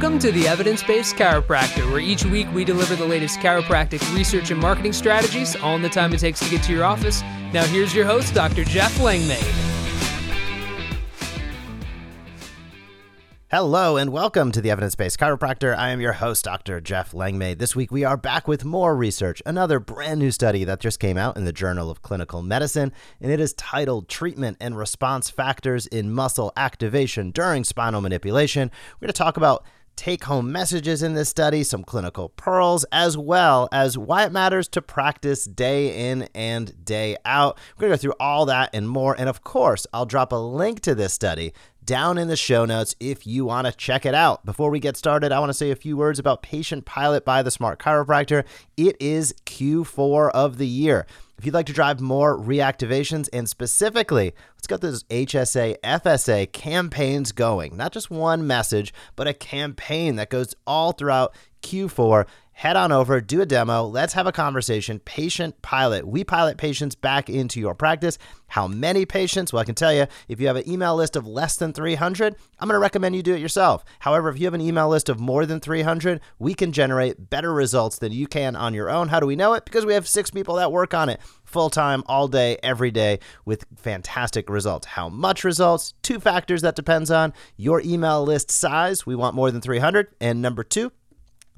Welcome to the Evidence Based Chiropractor, where each week we deliver the latest chiropractic research and marketing strategies, all in the time it takes to get to your office. Now, here's your host, Dr. Jeff Langmaid. Hello and welcome to the Evidence Based Chiropractor. I am your host, Dr. Jeff Langmaid. This week we are back with more research, another brand new study that just came out in the Journal of Clinical Medicine, and it is titled Treatment and Response Factors in Muscle Activation During Spinal Manipulation. We're going to talk about take home messages in this study, some clinical pearls, as well as why it matters to practice day in and day out. We're going to go through all that and more. And of course, I'll drop a link to this study down in the show notes if you want to check it out. Before we get started, I want to say a few words about Patient Pilot by the Smart Chiropractor. It is Q4 of the year. If you'd like to drive more reactivations and specifically, let's get those HSA, FSA campaigns going. Not just one message, but a campaign that goes all throughout Q4 head on over, do a demo. Let's have a conversation. Patient pilot. We pilot patients back into your practice. How many patients? Well, I can tell you if you have an email list of less than 300, I'm going to recommend you do it yourself. However, if you have an email list of more than 300, we can generate better results than you can on your own. How do we know it? Because we have six people that work on it full time, all day, every day with fantastic results. How much results? Two factors that depends on your email list size. We want more than 300. And number two,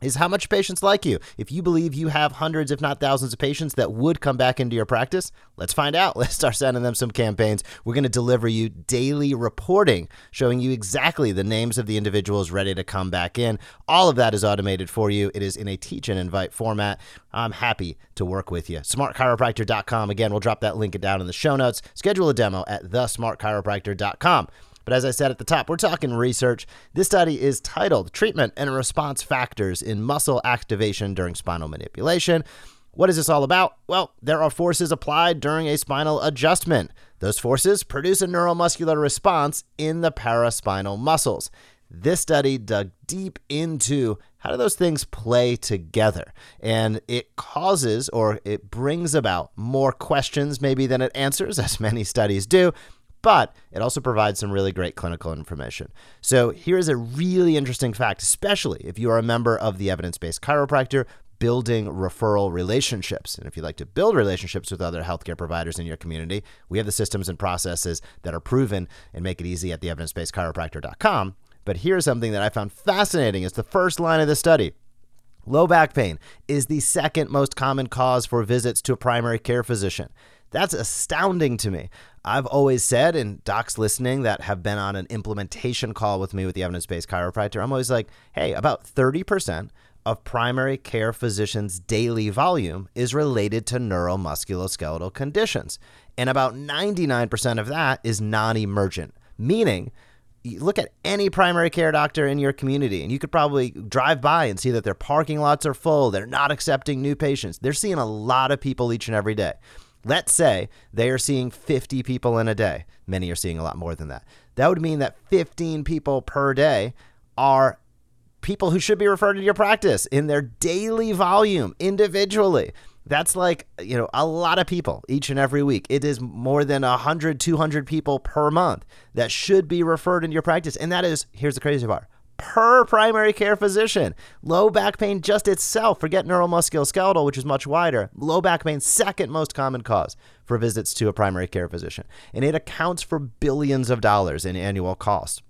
is how much patients like you. If you believe you have hundreds, if not thousands, of patients that would come back into your practice, let's find out. Let's start sending them some campaigns. We're going to deliver you daily reporting showing you exactly the names of the individuals ready to come back in. All of that is automated for you. It is in a teach and invite format. I'm happy to work with you. SmartChiropractor.com. Again, we'll drop that link down in the show notes. Schedule a demo at thesmartchiropractor.com. But as I said at the top, we're talking research. This study is titled Treatment and Response Factors in Muscle Activation During Spinal Manipulation. What is this all about? Well, there are forces applied during a spinal adjustment. Those forces produce a neuromuscular response in the paraspinal muscles. This study dug deep into how do those things play together? And it causes or it brings about more questions maybe than it answers, as many studies do but it also provides some really great clinical information. So here's a really interesting fact, especially if you are a member of the evidence based chiropractor. Building referral relationships. And if you'd like to build relationships with other healthcare providers in your community, we have the systems and processes that are proven and make it easy at the evidencebasedchiropractor.com. But here's something that I found fascinating It's the first line of the study. Low back pain is the second most common cause for visits to a primary care physician. That's astounding to me. I've always said, and docs listening that have been on an implementation call with me with the evidence based chiropractor, I'm always like, hey, about 30% of primary care physicians' daily volume is related to neuromusculoskeletal conditions. And about 99% of that is non emergent, meaning, you look at any primary care doctor in your community, and you could probably drive by and see that their parking lots are full. They're not accepting new patients. They're seeing a lot of people each and every day. Let's say they are seeing 50 people in a day. Many are seeing a lot more than that. That would mean that 15 people per day are people who should be referred to your practice in their daily volume individually. That's like, you know, a lot of people each and every week. It is more than 100, 200 people per month that should be referred into your practice. And that is, here's the crazy part per primary care physician. Low back pain just itself, forget neuromusculoskeletal, which is much wider. Low back pain, second most common cause for visits to a primary care physician. And it accounts for billions of dollars in annual costs.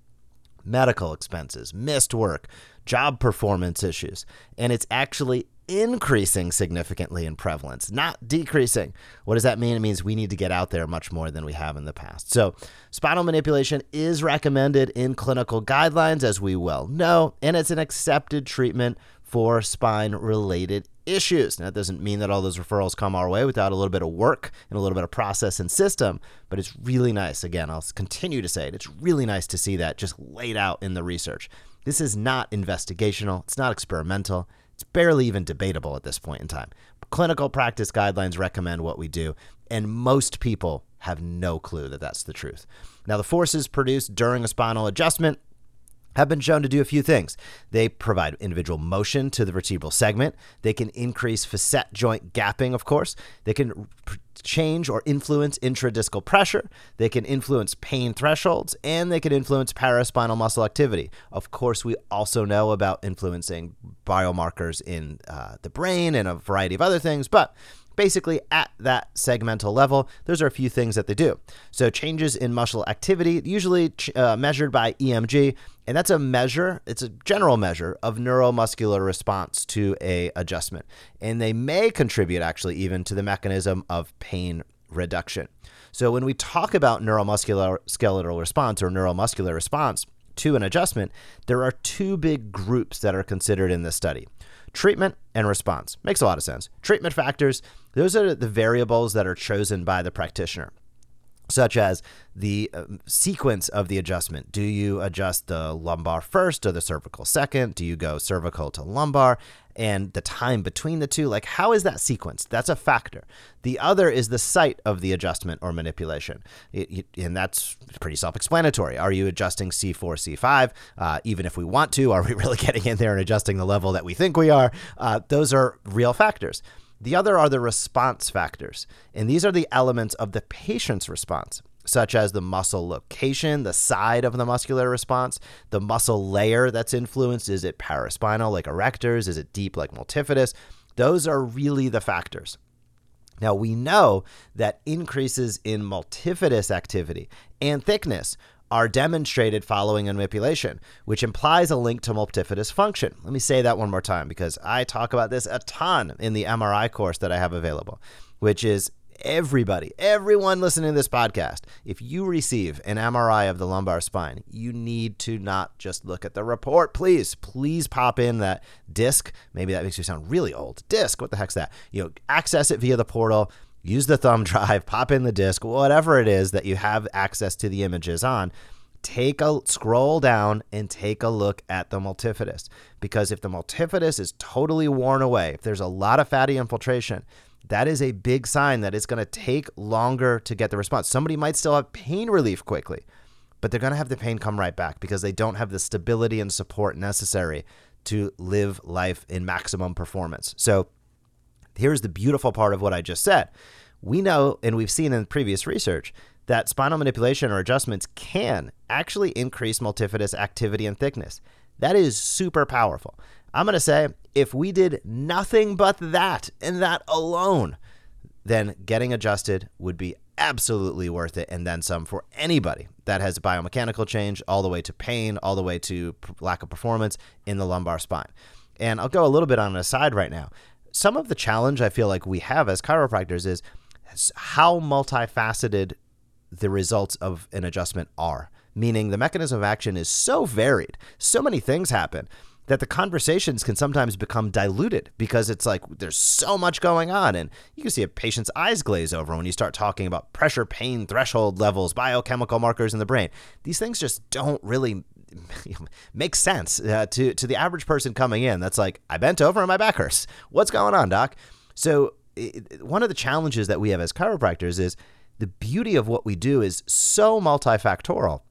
Medical expenses, missed work, job performance issues. And it's actually increasing significantly in prevalence, not decreasing. What does that mean? It means we need to get out there much more than we have in the past. So, spinal manipulation is recommended in clinical guidelines, as we well know, and it's an accepted treatment for spine related issues. Now, that doesn't mean that all those referrals come our way without a little bit of work and a little bit of process and system, but it's really nice. Again, I'll continue to say it. It's really nice to see that just laid out in the research. This is not investigational, it's not experimental. It's barely even debatable at this point in time. Clinical practice guidelines recommend what we do, and most people have no clue that that's the truth. Now, the forces produced during a spinal adjustment have been shown to do a few things. They provide individual motion to the vertebral segment. They can increase facet joint gapping, of course. They can change or influence intradiscal pressure, they can influence pain thresholds, and they can influence paraspinal muscle activity. Of course, we also know about influencing biomarkers in uh, the brain and a variety of other things, but basically at that segmental level, those are a few things that they do. So changes in muscle activity, usually uh, measured by EMG, and that's a measure, it's a general measure of neuromuscular response to a adjustment. And they may contribute actually even to the mechanism of pain reduction. So when we talk about neuromuscular skeletal response or neuromuscular response to an adjustment, there are two big groups that are considered in this study. Treatment and response. Makes a lot of sense. Treatment factors, those are the variables that are chosen by the practitioner such as the uh, sequence of the adjustment. Do you adjust the lumbar first or the cervical second? Do you go cervical to lumbar? And the time between the two, like how is that sequenced? That's a factor. The other is the site of the adjustment or manipulation. It, it, and that's pretty self explanatory. Are you adjusting C4, C5? Uh, even if we want to, are we really getting in there and adjusting the level that we think we are? Uh, those are real factors. The other are the response factors, and these are the elements of the patient's response, such as the muscle location, the side of the muscular response, the muscle layer that's influenced. Is it paraspinal like erectors? Is it deep like multifidus? Those are really the factors. Now, we know that increases in multifidus activity and thickness are demonstrated following a manipulation, which implies a link to multifidus function. Let me say that one more time because I talk about this a ton in the MRI course that I have available, which is everybody, everyone listening to this podcast, if you receive an MRI of the lumbar spine, you need to not just look at the report. Please, please pop in that disc. Maybe that makes you sound really old. Disc, what the heck's that? You know, access it via the portal use the thumb drive, pop in the disk, whatever it is that you have access to the images on. Take a scroll down and take a look at the multifidus. Because if the multifidus is totally worn away, if there's a lot of fatty infiltration, that is a big sign that it's going to take longer to get the response. Somebody might still have pain relief quickly, but they're going to have the pain come right back because they don't have the stability and support necessary to live life in maximum performance. So, here's the beautiful part of what I just said. We know, and we've seen in previous research, that spinal manipulation or adjustments can actually increase multifidus activity and thickness. That is super powerful. I'm going to say if we did nothing but that and that alone, then getting adjusted would be absolutely worth it and then some for anybody that has a biomechanical change all the way to pain, all the way to lack of performance in the lumbar spine. And I'll go a little bit on an aside right now some of the challenge I feel like we have as chiropractors is how multifaceted the results of an adjustment are. Meaning the mechanism of action is so varied, so many things happen that the conversations can sometimes become diluted because it's like there's so much going on. And you can see a patient's eyes glaze over when you start talking about pressure, pain, threshold levels, biochemical markers in the brain. These things just don't really makes sense uh, to to the average person coming in. That's like I bent over and my back hurts. What's going on, doc? So it, one of the challenges that we have as chiropractors is the beauty of what we do is so multifactorial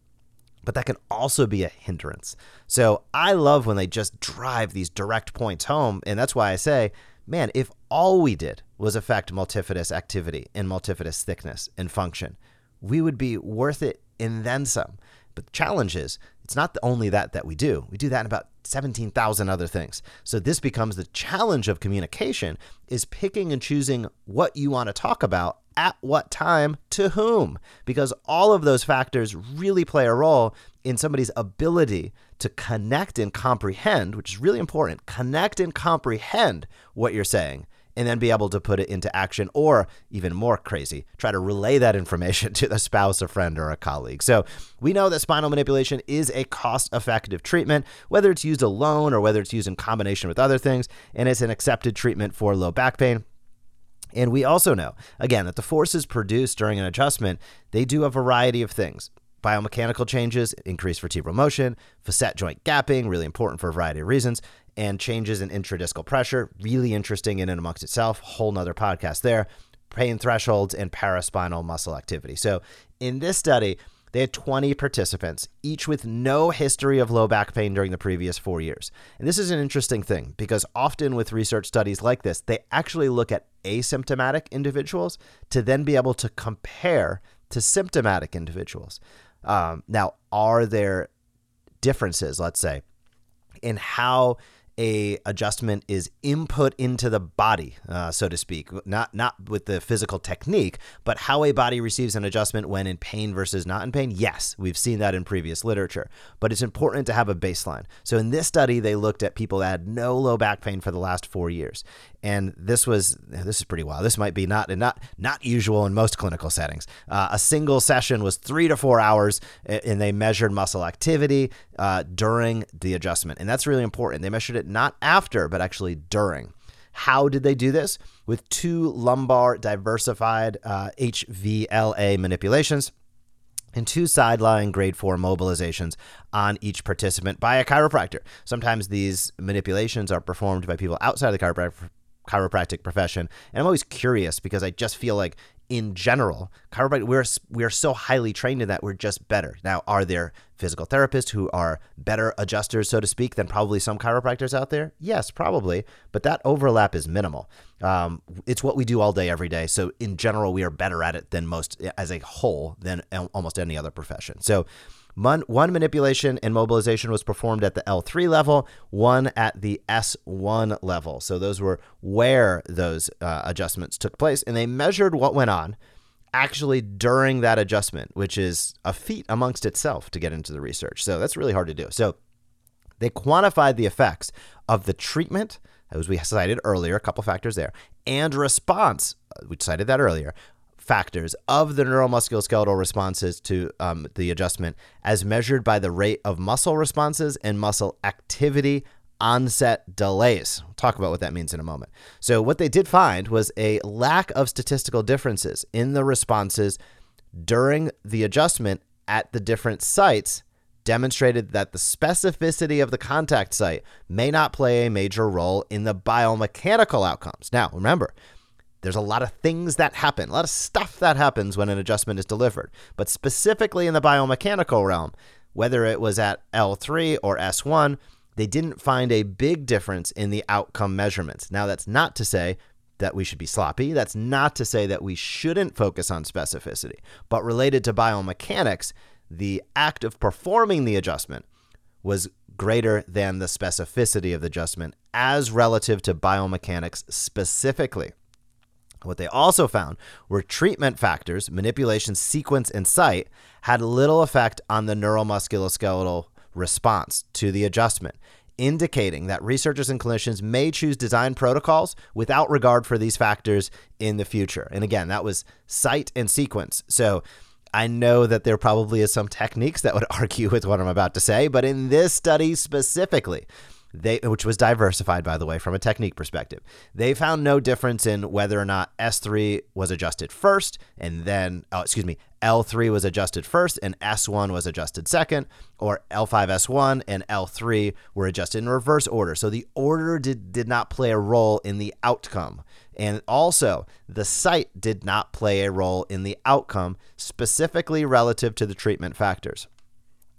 but that can also be a hindrance. So I love when they just drive these direct points home. And that's why I say, man, if all we did was affect multifidus activity and multifidus thickness and function, we would be worth it and then some. But the challenge is, it's not only that that we do. We do that in about 17,000 other things. So this becomes the challenge of communication is picking and choosing what you want to talk about at what time to whom because all of those factors really play a role in somebody's ability to connect and comprehend, which is really important. Connect and comprehend what you're saying and then be able to put it into action or even more crazy, try to relay that information to the spouse, a friend, or a colleague. So we know that spinal manipulation is a cost effective treatment, whether it's used alone or whether it's used in combination with other things, and it's an accepted treatment for low back pain. And we also know, again, that the forces produced during an adjustment, they do a variety of things. Biomechanical changes, increased vertebral motion, facet joint gapping, really important for a variety of reasons, and changes in intradiscal pressure, really interesting in and amongst itself. Whole nother podcast there. Pain thresholds and paraspinal muscle activity. So in this study, They had 20 participants, each with no history of low back pain during the previous four years. And this is an interesting thing because often with research studies like this, they actually look at asymptomatic individuals to then be able to compare to symptomatic individuals. Um, now, are there differences, let's say, in how a adjustment is input into the body, uh, so to speak, not not with the physical technique, but how a body receives an adjustment when in pain versus not in pain. Yes, we've seen that in previous literature, but it's important to have a baseline. So in this study, they looked at people that had no low back pain for the last four years, and this was this is pretty wild. This might be not not not usual in most clinical settings. Uh, a single session was three to four hours, and they measured muscle activity uh, during the adjustment, and that's really important. They measured it not after, but actually during. How did they do this? With two lumbar diversified uh, HVLA manipulations and two sideline grade four mobilizations on each participant by a chiropractor. Sometimes these manipulations are performed by people outside of the chiropractic chiropractic profession. And I'm always curious because I just feel like in general, chiropractic we're we're so highly trained in that we're just better. Now, are there physical therapists who are better adjusters, so to speak, than probably some chiropractors out there? Yes, probably, but that overlap is minimal. Um, it's what we do all day, every day. So in general, we are better at it than most, as a whole, than almost any other profession. So one, manipulation and mobilization was performed at the L3 level, one at the S1 level. So those were where those uh, adjustments took place, and they measured what went on actually during that adjustment, which is a feat amongst itself to get into the research. So that's really hard to do. So they quantified the effects of the treatment, as we cited earlier, a couple factors there, and response, uh, we cited that earlier, factors of the neuromusculoskeletal responses to um, the adjustment as measured by the rate of muscle responses and muscle activity onset delays. We'll talk about what that means in a moment. So, what they did find was a lack of statistical differences in the responses during the adjustment at the different sites demonstrated that the specificity of the contact site may not play a major role in the biomechanical outcomes. Now, remember, there's a lot of things that happen, a lot of stuff that happens when an adjustment is delivered. But specifically in the biomechanical realm, whether it was at L3 or S1, they didn't find a big difference in the outcome measurements. Now, that's not to say that we should be sloppy. That's not to say that we shouldn't focus on specificity. But related to biomechanics, the act of performing the adjustment was greater than the specificity of the adjustment as relative to biomechanics specifically. What they also found were treatment factors, manipulation, sequence, and site had little effect on the neuromusculoskeletal response to the adjustment, indicating that researchers and clinicians may choose design protocols without regard for these factors in the future. And again, that was site and sequence. So I know that there probably is some techniques that would argue with what I'm about to say, but in this study specifically, they which was diversified by the way from a technique perspective. They found no difference in whether or not S3 was adjusted first and then oh, excuse me, L3 was adjusted first and S1 was adjusted second or L5S1 and L3 were adjusted in reverse order. So the order did did not play a role in the outcome. And also, the site did not play a role in the outcome, specifically relative to the treatment factors.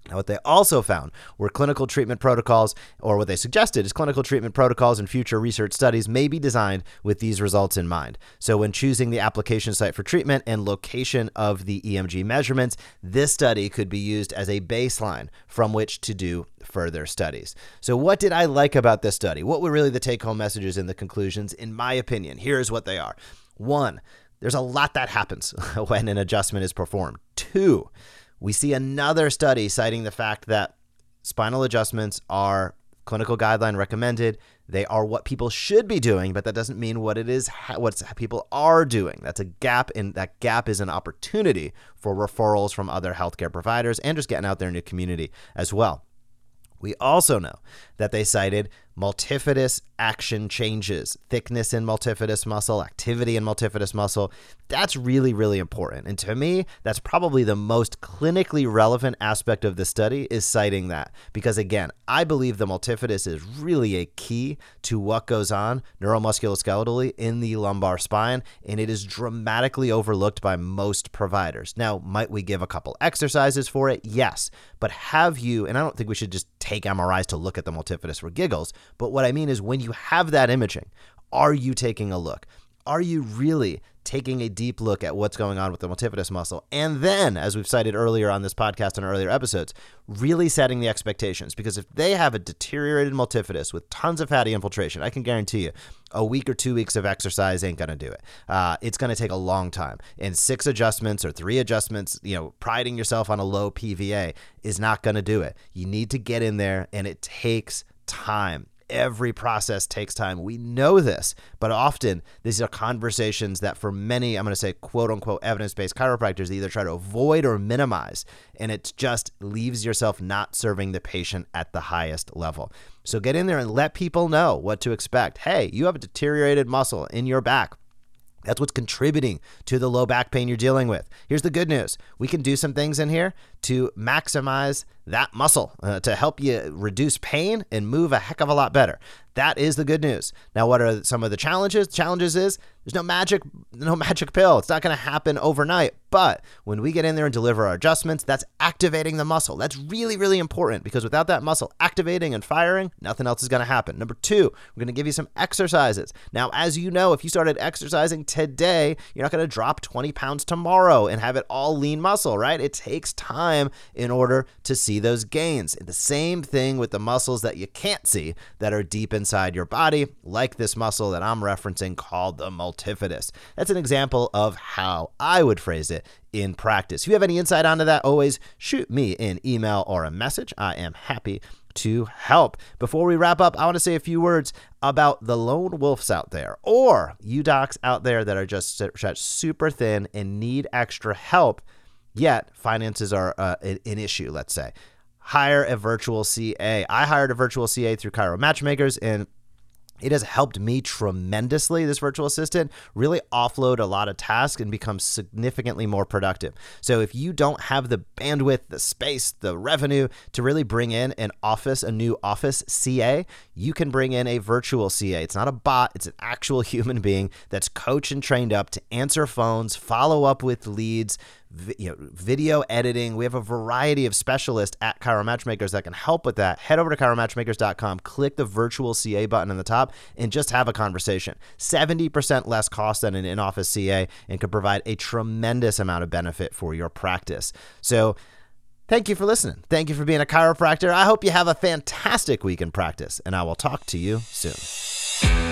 Now, what they also found were clinical treatment protocols, or what they suggested is clinical treatment protocols and future research studies may be designed with these results in mind. So, when choosing the application site for treatment and location of the EMG measurements, this study could be used as a baseline from which to do further studies. So, what did I like about this study? What were really the take home messages and the conclusions? In my opinion, here's what they are. One, there's a lot that happens when an adjustment is performed. Two, we see another study citing the fact that spinal adjustments are clinical guideline recommended. They are what people should be doing, but that doesn't mean what it is what people are doing. That's a gap and that gap is an opportunity for referrals from other healthcare providers and just getting out there in the community as well. We also know that they cited multifidus action changes, thickness in multifidus muscle, activity in multifidus muscle. That's really, really important. And to me, that's probably the most clinically relevant aspect of the study is citing that. Because again, I believe the multifidus is really a key to what goes on neuromusculoskeletally in the lumbar spine, and it is dramatically overlooked by most providers. Now, might we give a couple exercises for it? Yes. But have you, and I don't think we should just take MRIs to look at the multifidus for giggles, but what I mean is when you have that imaging, are you taking a look? Are you really taking a deep look at what's going on with the multifidus muscle? And then, as we've cited earlier on this podcast and earlier episodes, really setting the expectations. Because if they have a deteriorated multifidus with tons of fatty infiltration, I can guarantee you a week or two weeks of exercise ain't going to do it. Uh, it's going to take a long time. And six adjustments or three adjustments, you know, priding yourself on a low PVA is not going to do it. You need to get in there, and it takes time every process takes time. We know this, but often these are conversations that for many, I'm going to say quote unquote evidence based chiropractors, either try to avoid or minimize. And it just leaves yourself not serving the patient at the highest level. So get in there and let people know what to expect. Hey, you have a deteriorated muscle in your back. That's what's contributing to the low back pain you're dealing with. Here's the good news we can do some things in here to maximize that muscle uh, to help you reduce pain and move a heck of a lot better. That is the good news. Now, what are some of the challenges? Challenges is there's no magic, no magic pill. It's not going to happen overnight. But when we get in there and deliver our adjustments, that's activating the muscle. That's really, really important because without that muscle activating and firing, nothing else is going to happen. Number two, we're going to give you some exercises. Now, as you know, if you started exercising today, you're not going to drop 20 pounds tomorrow and have it all lean muscle, right? It takes time in order to see those gains. And the same thing with the muscles that you can't see that are deep inside your body, like this muscle that I'm referencing called the multifidus. That's an example of how I would phrase it in practice. If you have any insight onto that, always shoot me an email or a message. I am happy to help. Before we wrap up, I want to say a few words about the lone wolves out there or you docs out there that are just super thin and need extra help, yet finances are uh, an issue, let's say. Hire a virtual CA. I hired a virtual CA through Chiro Matchmakers and it has helped me tremendously, this virtual assistant, really offload a lot of tasks and become significantly more productive. So if you don't have the bandwidth, the space, the revenue to really bring in an office, a new office CA, you can bring in a virtual CA. It's not a bot, it's an actual human being that's coached and trained up to answer phones, follow up with leads, you know, video editing. We have a variety of specialists at Chiro Matchmakers that can help with that. Head over to chiromatchmakers.com, click the virtual CA button in the top, and just have a conversation. 70% less cost than an in office CA and could provide a tremendous amount of benefit for your practice. So, Thank you for listening. Thank you for being a chiropractor. I hope you have a fantastic week in practice, and I will talk to you soon.